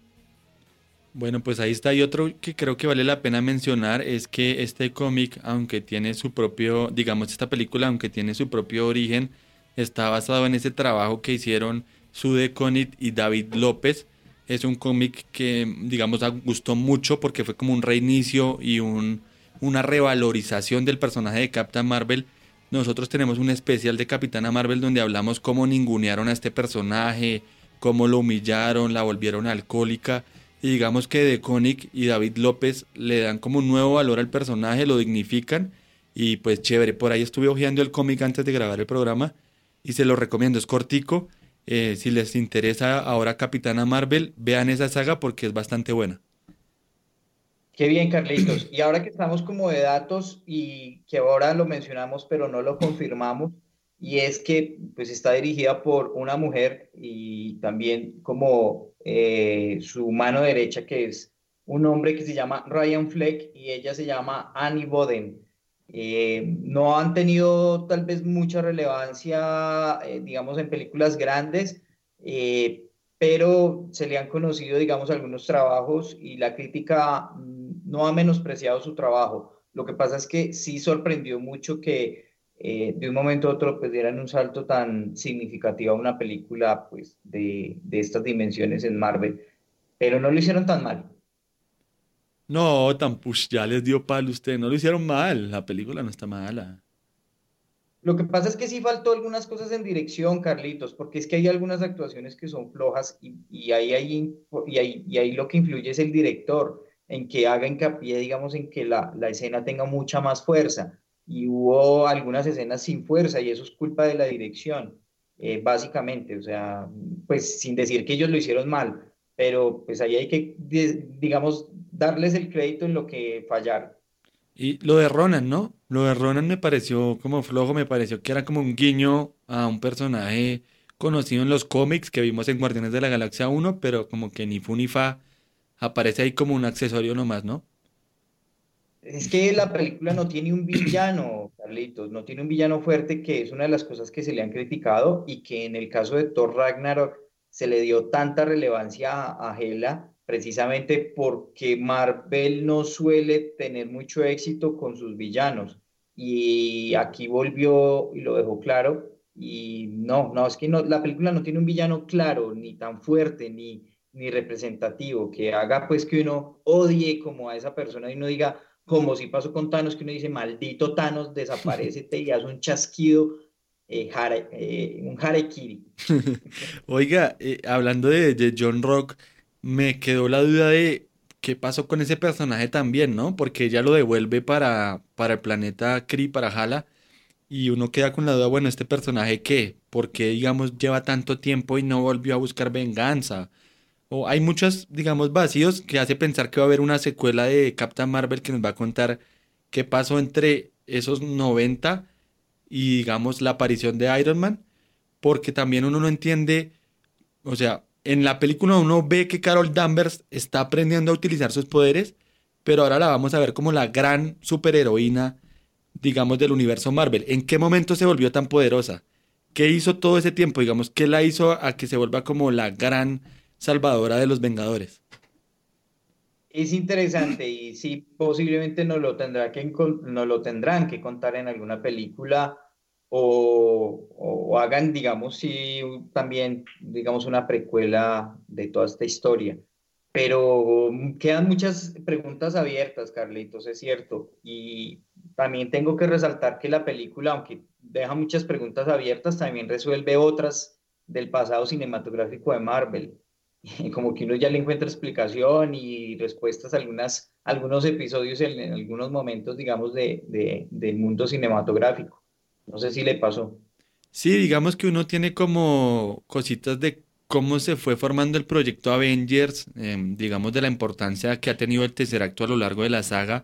Bueno, pues ahí está. Y otro que creo que vale la pena mencionar es que este cómic, aunque tiene su propio, digamos, esta película, aunque tiene su propio origen, está basado en ese trabajo que hicieron Sude Conit y David López. Es un cómic que, digamos, gustó mucho porque fue como un reinicio y un, una revalorización del personaje de Captain Marvel. Nosotros tenemos un especial de Capitana Marvel donde hablamos cómo ningunearon a este personaje, cómo lo humillaron, la volvieron alcohólica y digamos que De Koenig y David López le dan como un nuevo valor al personaje, lo dignifican y pues chévere. Por ahí estuve hojeando el cómic antes de grabar el programa y se lo recomiendo, es cortico. Eh, si les interesa ahora Capitana Marvel, vean esa saga porque es bastante buena. Qué bien, Carlitos. Y ahora que estamos como de datos y que ahora lo mencionamos pero no lo confirmamos, y es que pues está dirigida por una mujer y también como eh, su mano derecha que es un hombre que se llama Ryan Fleck y ella se llama Annie Boden. Eh, no han tenido tal vez mucha relevancia, eh, digamos, en películas grandes, pero se le han conocido, digamos, algunos trabajos y la crítica no ha menospreciado su trabajo. Lo que pasa es que sí sorprendió mucho que eh, de un momento a otro pues dieran un salto tan significativo a una película pues de, de estas dimensiones en Marvel, pero no lo hicieron tan mal. No, tan push, ya les dio palo usted, no lo hicieron mal, la película no está mala. Lo que pasa es que sí faltó algunas cosas en dirección, Carlitos, porque es que hay algunas actuaciones que son flojas y, y ahí, ahí, y, ahí, y ahí lo que influye es el director, en que haga hincapié, digamos, en que la, la escena tenga mucha más fuerza y hubo algunas escenas sin fuerza y eso es culpa de la dirección, eh, básicamente, o sea, pues sin decir que ellos lo hicieron mal, pero pues ahí hay que, digamos, darles el crédito en lo que fallaron. Y lo de Ronan, ¿no? Lo de Ronan me pareció como flojo, me pareció que era como un guiño a un personaje conocido en los cómics que vimos en Guardianes de la Galaxia 1, pero como que ni fu ni fa aparece ahí como un accesorio nomás, ¿no? Es que la película no tiene un villano, Carlitos, no tiene un villano fuerte, que es una de las cosas que se le han criticado y que en el caso de Thor Ragnarok se le dio tanta relevancia a, Hela precisamente porque Marvel no suele tener mucho éxito con sus villanos. Y aquí volvió y lo dejó claro. Y no, no, es que no, la película no tiene un villano claro, ni tan fuerte, ni, ni representativo, que haga pues que uno odie como a esa persona y uno diga, como si pasó con Thanos, que uno dice, maldito Thanos, desaparece y hace un chasquido, eh, eh, un harakiri. Oiga, eh, hablando de, John Rock, me quedó la duda de qué pasó con ese personaje también, ¿no? Porque ella lo devuelve para, para el planeta Kree, para Hala, y uno queda con la duda, bueno, ¿este personaje qué? ¿Por qué, digamos, lleva tanto tiempo y no volvió a buscar venganza? Hay muchos, digamos, vacíos que hace pensar que va a haber una secuela de Captain Marvel que nos va a contar qué pasó entre esos 90 y, digamos, la aparición de Iron Man, porque también uno no entiende, o sea, en la película uno ve que Carol Danvers está aprendiendo a utilizar sus poderes, pero ahora la vamos a ver como la gran superheroína, digamos, del universo Marvel. ¿En qué momento se volvió tan poderosa? ¿Qué hizo todo ese tiempo? Digamos, ¿qué la hizo a que se vuelva como la gran salvadora de los Vengadores. Es interesante y sí, posiblemente nos lo, tendrá que, tendrán que contar en alguna película o, o hagan, digamos, sí, también, digamos, una precuela de toda esta historia. Pero quedan muchas preguntas abiertas, Carlitos, es cierto. Y también tengo que resaltar que la película, aunque deja muchas preguntas abiertas, también resuelve otras del pasado cinematográfico de Marvel. Como que uno ya le encuentra explicación y respuestas a algunas, algunos episodios en, algunos momentos, digamos, de, de, del mundo cinematográfico. No sé si le pasó. Sí, digamos que uno tiene como cositas de cómo se fue formando el proyecto Avengers, em, digamos de la importancia que ha tenido el tercer acto a lo largo de la saga,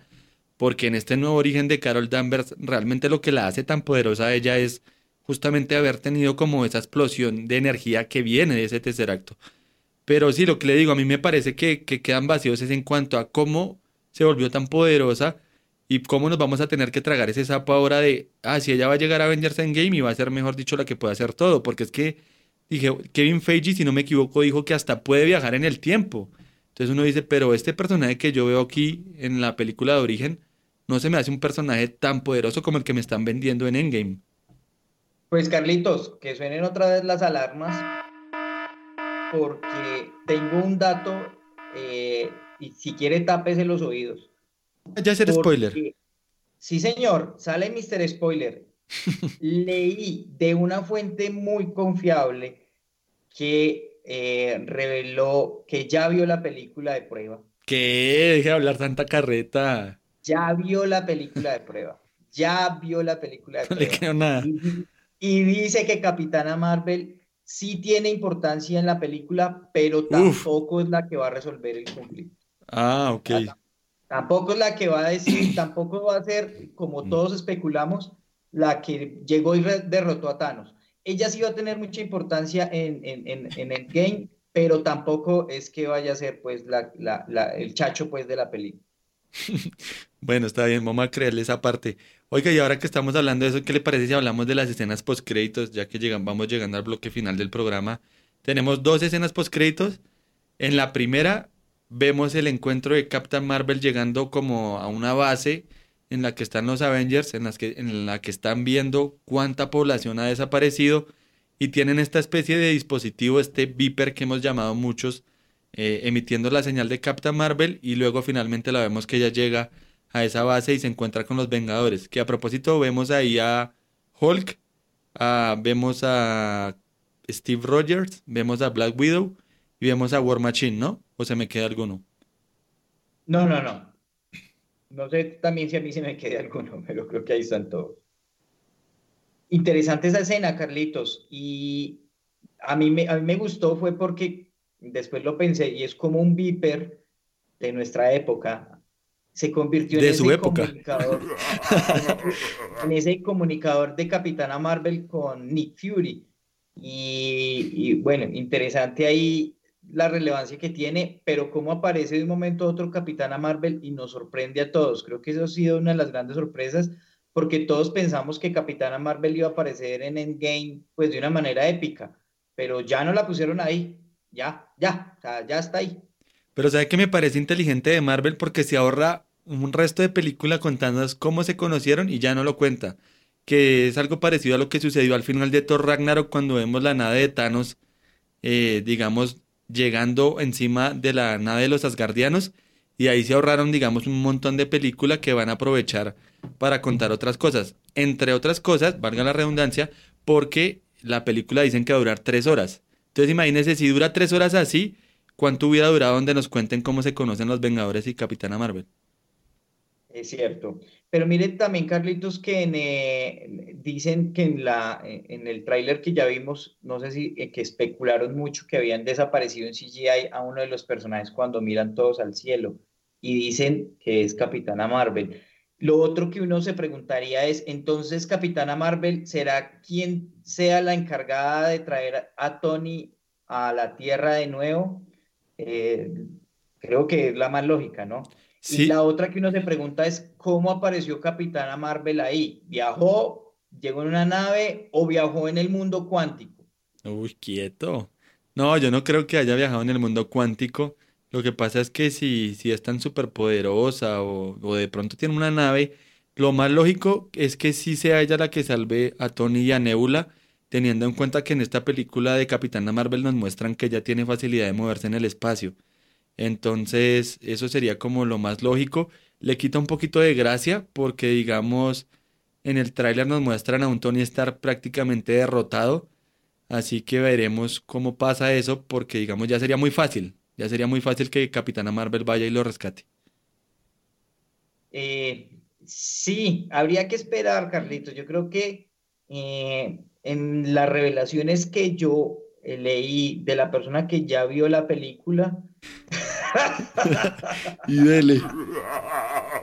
porque en este nuevo origen de Carol Danvers, realmente lo que la hace tan poderosa a ella es justamente haber tenido como esa explosión de energía que viene de ese tercer acto. Pero sí, lo que le digo, a mí me parece que, que quedan vacíos es en cuanto a cómo se volvió tan poderosa y cómo nos vamos a tener que tragar ese sapo ahora de, ah, si ella va a llegar a Avengers Endgame y va a ser, mejor dicho, la que puede hacer todo, porque es que dije, Kevin Feige, si no me equivoco, dijo que hasta puede viajar en el tiempo. Entonces uno dice, pero este personaje que yo veo aquí en la película de origen, no se me hace un personaje tan poderoso como el que me están vendiendo en Endgame. Pues Carlitos, que suenen otra vez las alarmas, porque tengo un dato, eh, y si quiere tápese los oídos. Ya ser spoiler. Sí, señor, sale Mr. Spoiler. Leí de una fuente muy confiable que eh, reveló que ya vio la película de prueba. ¿Qué? Deje de hablar tanta carreta. Ya vio la película de prueba. Ya vio la película de prueba. No le creo nada. Y, y dice que Capitana Marvel sí tiene importancia en la película, pero tampoco es la que va a resolver el conflicto. Ah, ok. Tampoco es la que va a decir, tampoco va a ser, como Mm. todos especulamos, la que llegó y derrotó a Thanos. Ella sí va a tener mucha importancia en, en, en, en Endgame, pero tampoco es que vaya a ser pues la, la, la- el chacho pues de la película. Bueno, está bien, vamos a creerle esa parte. Oiga, y ahora que estamos hablando de eso, ¿qué le parece si hablamos de las escenas postcréditos? Ya que llegan, vamos llegando al bloque final del programa. Tenemos dos escenas postcréditos. En la primera vemos el encuentro de Captain Marvel llegando como a una base en la que están los Avengers, en las que, en la que están viendo cuánta población ha desaparecido y tienen esta especie de dispositivo, este beeper que hemos llamado muchos, eh, emitiendo la señal de Captain Marvel y luego finalmente la vemos que ella llega a esa base y se encuentra con los Vengadores. Que a propósito vemos ahí a Hulk, vemos a Steve Rogers, vemos a Black Widow y vemos a War Machine, ¿no? ¿O se me queda alguno? No, no, no. No sé también si a mí se me queda alguno, pero creo que ahí están todos. Interesante esa escena, Carlitos. Y a mí me, a mí me gustó fue porque después lo pensé y es como un viper de nuestra época. Se convirtió en De su ese época. comunicador, en ese comunicador de Capitana Marvel con Nick Fury. Y, y, bueno, interesante ahí la relevancia que tiene, pero cómo aparece de un momento a otro Capitana Marvel y nos sorprende a todos. Creo que eso ha sido una de las grandes sorpresas, porque todos pensamos que Capitana Marvel iba a aparecer en Endgame pues de una manera épica, pero ya no la pusieron ahí, ya, ya, o sea, ya está ahí. Pero ¿sabe que me parece inteligente de Marvel? Porque se ahorra un resto de película contándonos cómo se conocieron y ya no lo cuenta. Que es algo parecido a lo que sucedió al final de Thor Ragnarok cuando vemos la nave de Thanos, eh, digamos, llegando encima de la nave de los Asgardianos. Y ahí se ahorraron, digamos, un montón de película que van a aprovechar para contar otras cosas. Entre otras cosas, valga la redundancia, porque la película dicen que va a durar tres horas. Entonces imagínense, si dura tres horas así, ¿cuánto hubiera durado donde nos cuenten cómo se conocen los Vengadores y Capitana Marvel? Es cierto. Pero mire también, Carlitos, que eh, dicen que en, la, en el tráiler que ya vimos, no sé si eh, que especularon mucho que habían desaparecido en CGI a uno de los personajes cuando miran todos al cielo y dicen que es Capitana Marvel. Lo otro que uno se preguntaría es, entonces Capitana Marvel será quien sea la encargada de traer a Tony a la Tierra de nuevo? Eh, creo que es la más lógica, ¿no? Sí. Y la otra que uno se pregunta es cómo apareció Capitana Marvel ahí. ¿Viajó, llegó en una nave o viajó en el mundo cuántico? Uy, quieto. No, yo no creo que haya viajado en el mundo cuántico. Lo que pasa es que si, si es tan superpoderosa o, o de pronto tiene una nave, lo más lógico es que sí sea ella la que salve a Tony y a Nebula, teniendo en cuenta que en esta película de Capitana Marvel nos muestran que ella tiene facilidad de moverse en el espacio. Entonces, eso sería como lo más lógico. Le quita un poquito de gracia porque, digamos, en el tráiler nos muestran a un Tony Stark prácticamente derrotado. Así que veremos cómo pasa eso porque, digamos, ya sería muy fácil. Ya sería muy fácil que Capitana Marvel vaya y lo rescate. Eh, sí, habría que esperar, Carlitos. Yo creo que eh, en las revelaciones que yo eh, leí de la persona que ya vio la película. y dele.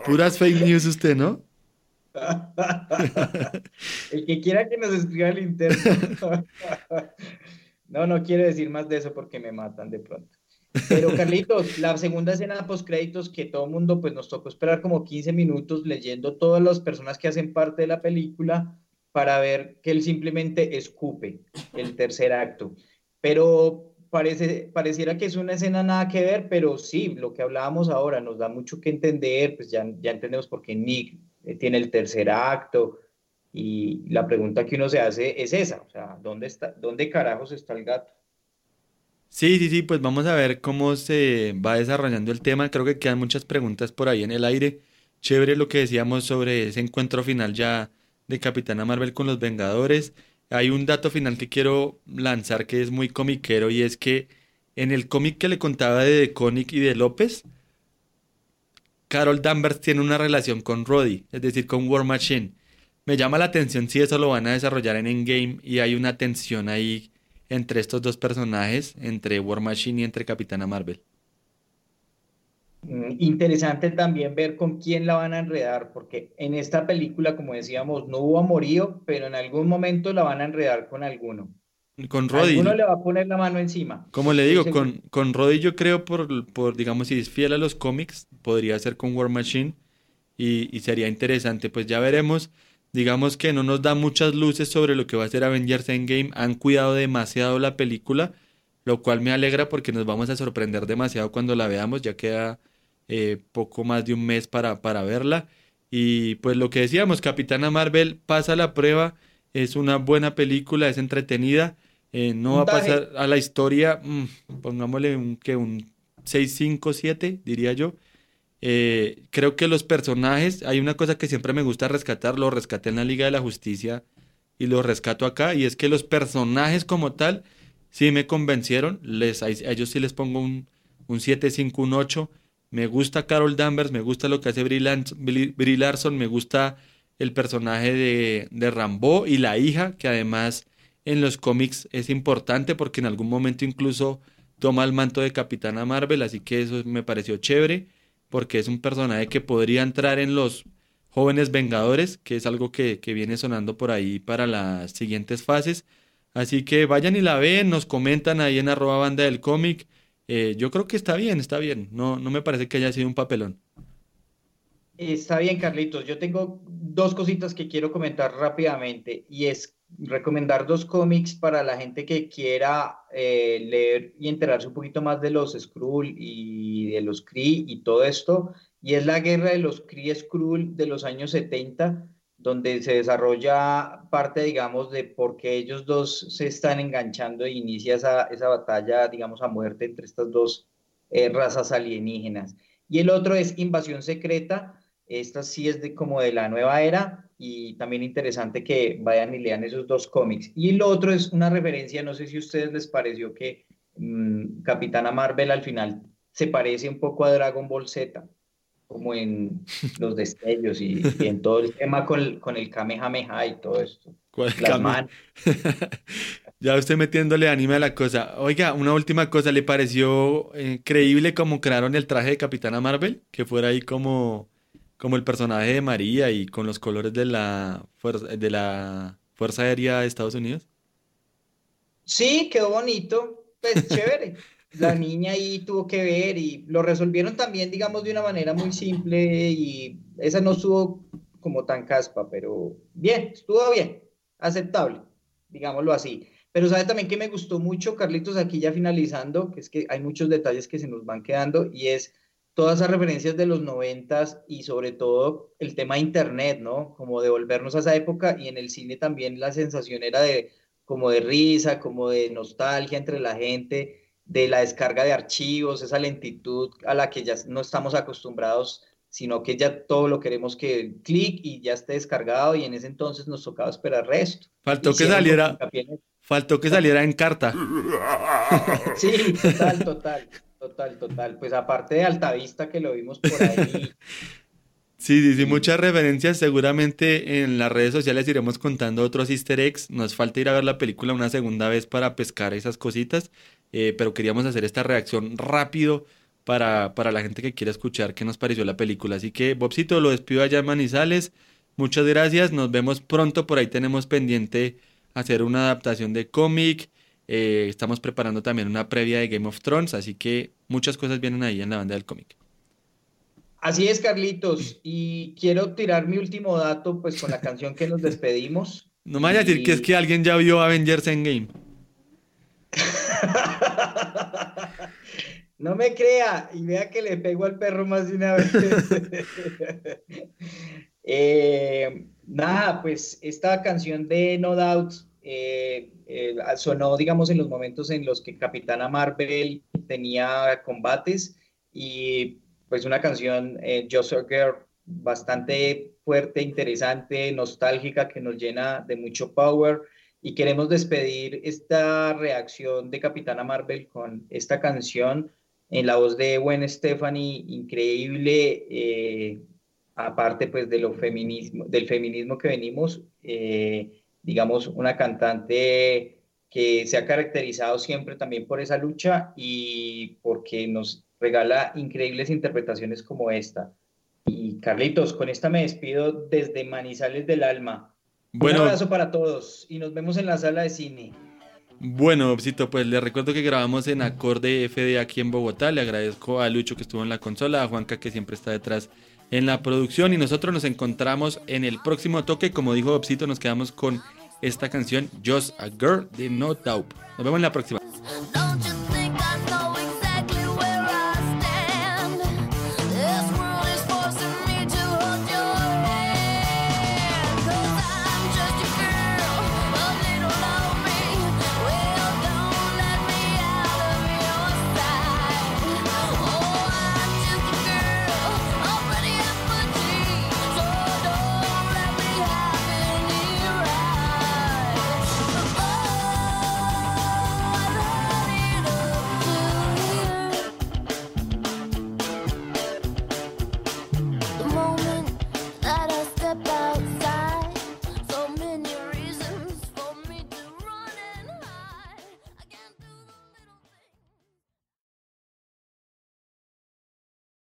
Puras fake news usted, ¿no? el que quiera que nos escriba el interno. no, no quiero decir más de eso porque me matan de pronto. Pero Carlitos, la segunda escena de postcréditos que todo mundo pues nos tocó esperar como 15 minutos leyendo todas las personas que hacen parte de la película para ver que él simplemente escupe el tercer acto. Pero parece, pareciera que es una escena nada que ver, pero sí, lo que hablábamos ahora nos da mucho que entender, pues ya, ya entendemos por qué Nick eh, tiene el tercer acto y la pregunta que uno se hace es esa, o sea, ¿dónde, está, dónde carajos está el gato? Sí, sí, sí, pues vamos a ver cómo se va desarrollando el tema. Creo que quedan muchas preguntas por ahí en el aire. Chévere lo que decíamos sobre ese encuentro final ya de Capitana Marvel con los Vengadores. Hay un dato final que quiero lanzar que es muy comiquero y es que en el cómic que le contaba de Conic y de López, Carol Danvers tiene una relación con Roddy, es decir, con War Machine. Me llama la atención si eso lo van a desarrollar en Endgame y hay una tensión ahí entre estos dos personajes, entre War Machine y entre Capitana Marvel. Mm, interesante también ver con quién la van a enredar, porque en esta película, como decíamos, no hubo amorío, pero en algún momento la van a enredar con alguno. Con Roddy. Alguno le va a poner la mano encima. Como le digo, con, con Roddy yo creo por, por, digamos, si es fiel a los cómics, podría ser con War Machine y, y sería interesante. Pues ya veremos digamos que no nos da muchas luces sobre lo que va a ser Avengers Endgame. Han cuidado demasiado la película, lo cual me alegra porque nos vamos a sorprender demasiado cuando la veamos. Ya queda eh, poco más de un mes para, para verla. Y pues lo que decíamos, Capitana Marvel pasa la prueba, es una buena película, es entretenida. Eh, no va a pasar a la historia, mm, pongámosle un, que un 6, 5, 7, diría yo. Eh, creo que los personajes, hay una cosa que siempre me gusta rescatar, lo rescaté en la Liga de la Justicia y lo rescato acá, y es que los personajes como tal sí me convencieron, les, a ellos sí les pongo un, un 7, 5, un 8. Me gusta Carol Danvers, me gusta lo que hace Brie Larson, me gusta el personaje de, de Rambo y la hija, que además en los cómics es importante porque en algún momento incluso toma el manto de Capitana Marvel, así que eso me pareció chévere porque es un personaje que podría entrar en los jóvenes Vengadores, que es algo que, viene sonando por ahí para las siguientes fases. Así que vayan y la ven, nos comentan ahí en arroba banda del cómic. Eh, yo creo que está bien, está bien. No, no me parece que haya sido un papelón. Está bien, Carlitos. Yo tengo dos cositas que quiero comentar rápidamente y es recomendar dos cómics para la gente que quiera eh, leer y enterarse un poquito más de los Skrull y de los Kree y todo esto. Y es la guerra de los Kree Skrull de los años 70, donde se desarrolla parte, digamos, de por qué ellos dos se están enganchando e inicia esa, esa batalla, digamos, a muerte entre estas dos eh, razas alienígenas. Y el otro es Invasión Secreta. Esta sí es de como de la nueva era, y también interesante que vayan y lean esos dos cómics. Y lo otro es una referencia, no sé si a ustedes les pareció que mm, Capitana Marvel al final se parece un poco a Dragon Ball Z, como en los destellos y, en todo el tema con el, con el Kamehameha y todo esto. Las ya usted metiéndole anime a la cosa. Oiga, una última cosa, ¿le pareció increíble creíble cómo crearon el traje de Capitana Marvel? Que fuera ahí como como el personaje de María y con los colores de la, fuerza, de la Fuerza Aérea de Estados Unidos? Sí, quedó bonito, pues chévere. La niña ahí tuvo que ver y lo resolvieron también, digamos, de una manera muy simple y esa no estuvo como tan caspa, pero bien, estuvo bien, aceptable, digámoslo así. Pero sabe también que me gustó mucho, Carlitos, aquí ya finalizando, que es que hay muchos detalles que se nos van quedando y es todas esas referencias de los noventas y sobre todo el tema de internet, ¿no? Como de volvernos a esa época y en el cine también la sensación era de como de risa, como de nostalgia entre la gente, de la descarga de archivos, esa lentitud a la que ya no estamos acostumbrados, sino que ya todo lo queremos que clic y ya esté descargado y en ese entonces nos tocaba esperar resto. Faltó que saliera, faltó que saliera en carta. Sí, total, total, total, total. Pues aparte de Altavista que lo vimos por ahí. Sí, sí, sí, muchas referencias. Seguramente en las redes sociales iremos contando otros easter eggs. Nos falta ir a ver la película una segunda vez para pescar esas cositas. Eh, pero queríamos hacer esta reacción rápido para, para la gente que quiera escuchar qué nos pareció la película. Así que, Bobcito, lo despido allá en Manizales. Muchas gracias. Nos vemos pronto. Por ahí tenemos pendiente hacer una adaptación de cómic. Eh, estamos preparando también una previa de Game of Thrones. Así que muchas cosas vienen ahí en la banda del cómic. Así es, Carlitos. Y quiero tirar mi último dato, pues con la canción que nos despedimos. No me vaya a decir que es que alguien ya vio Avengers Endgame. no me crea y vea que le pego al perro más de una vez. Eh, nada, pues esta canción de No Doubt eh, eh, sonó, digamos, en los momentos en los que Capitana Marvel tenía combates y pues una canción, eh, Just Girl, bastante fuerte, interesante, nostálgica, que nos llena de mucho power. Y queremos despedir esta reacción de Capitana Marvel con esta canción en la voz de Gwen Stephanie, increíble, eh, aparte pues de lo feminismo, del feminismo que venimos, eh, digamos, una cantante que se ha caracterizado siempre también por esa lucha y porque nos regala increíbles interpretaciones como esta. Y Carlitos, con esta me despido desde Manizales del Alma. Bueno, Un abrazo para todos y nos vemos en la sala de cine. Bueno, Obsito, pues les recuerdo que grabamos en Acorde FD aquí en Bogotá. Le agradezco a Lucho que estuvo en la consola, a Juanca que siempre está detrás en la producción y nosotros nos encontramos en el próximo toque. Como dijo Obsito, nos quedamos con esta canción Just a Girl de No Doubt. Nos vemos en la próxima.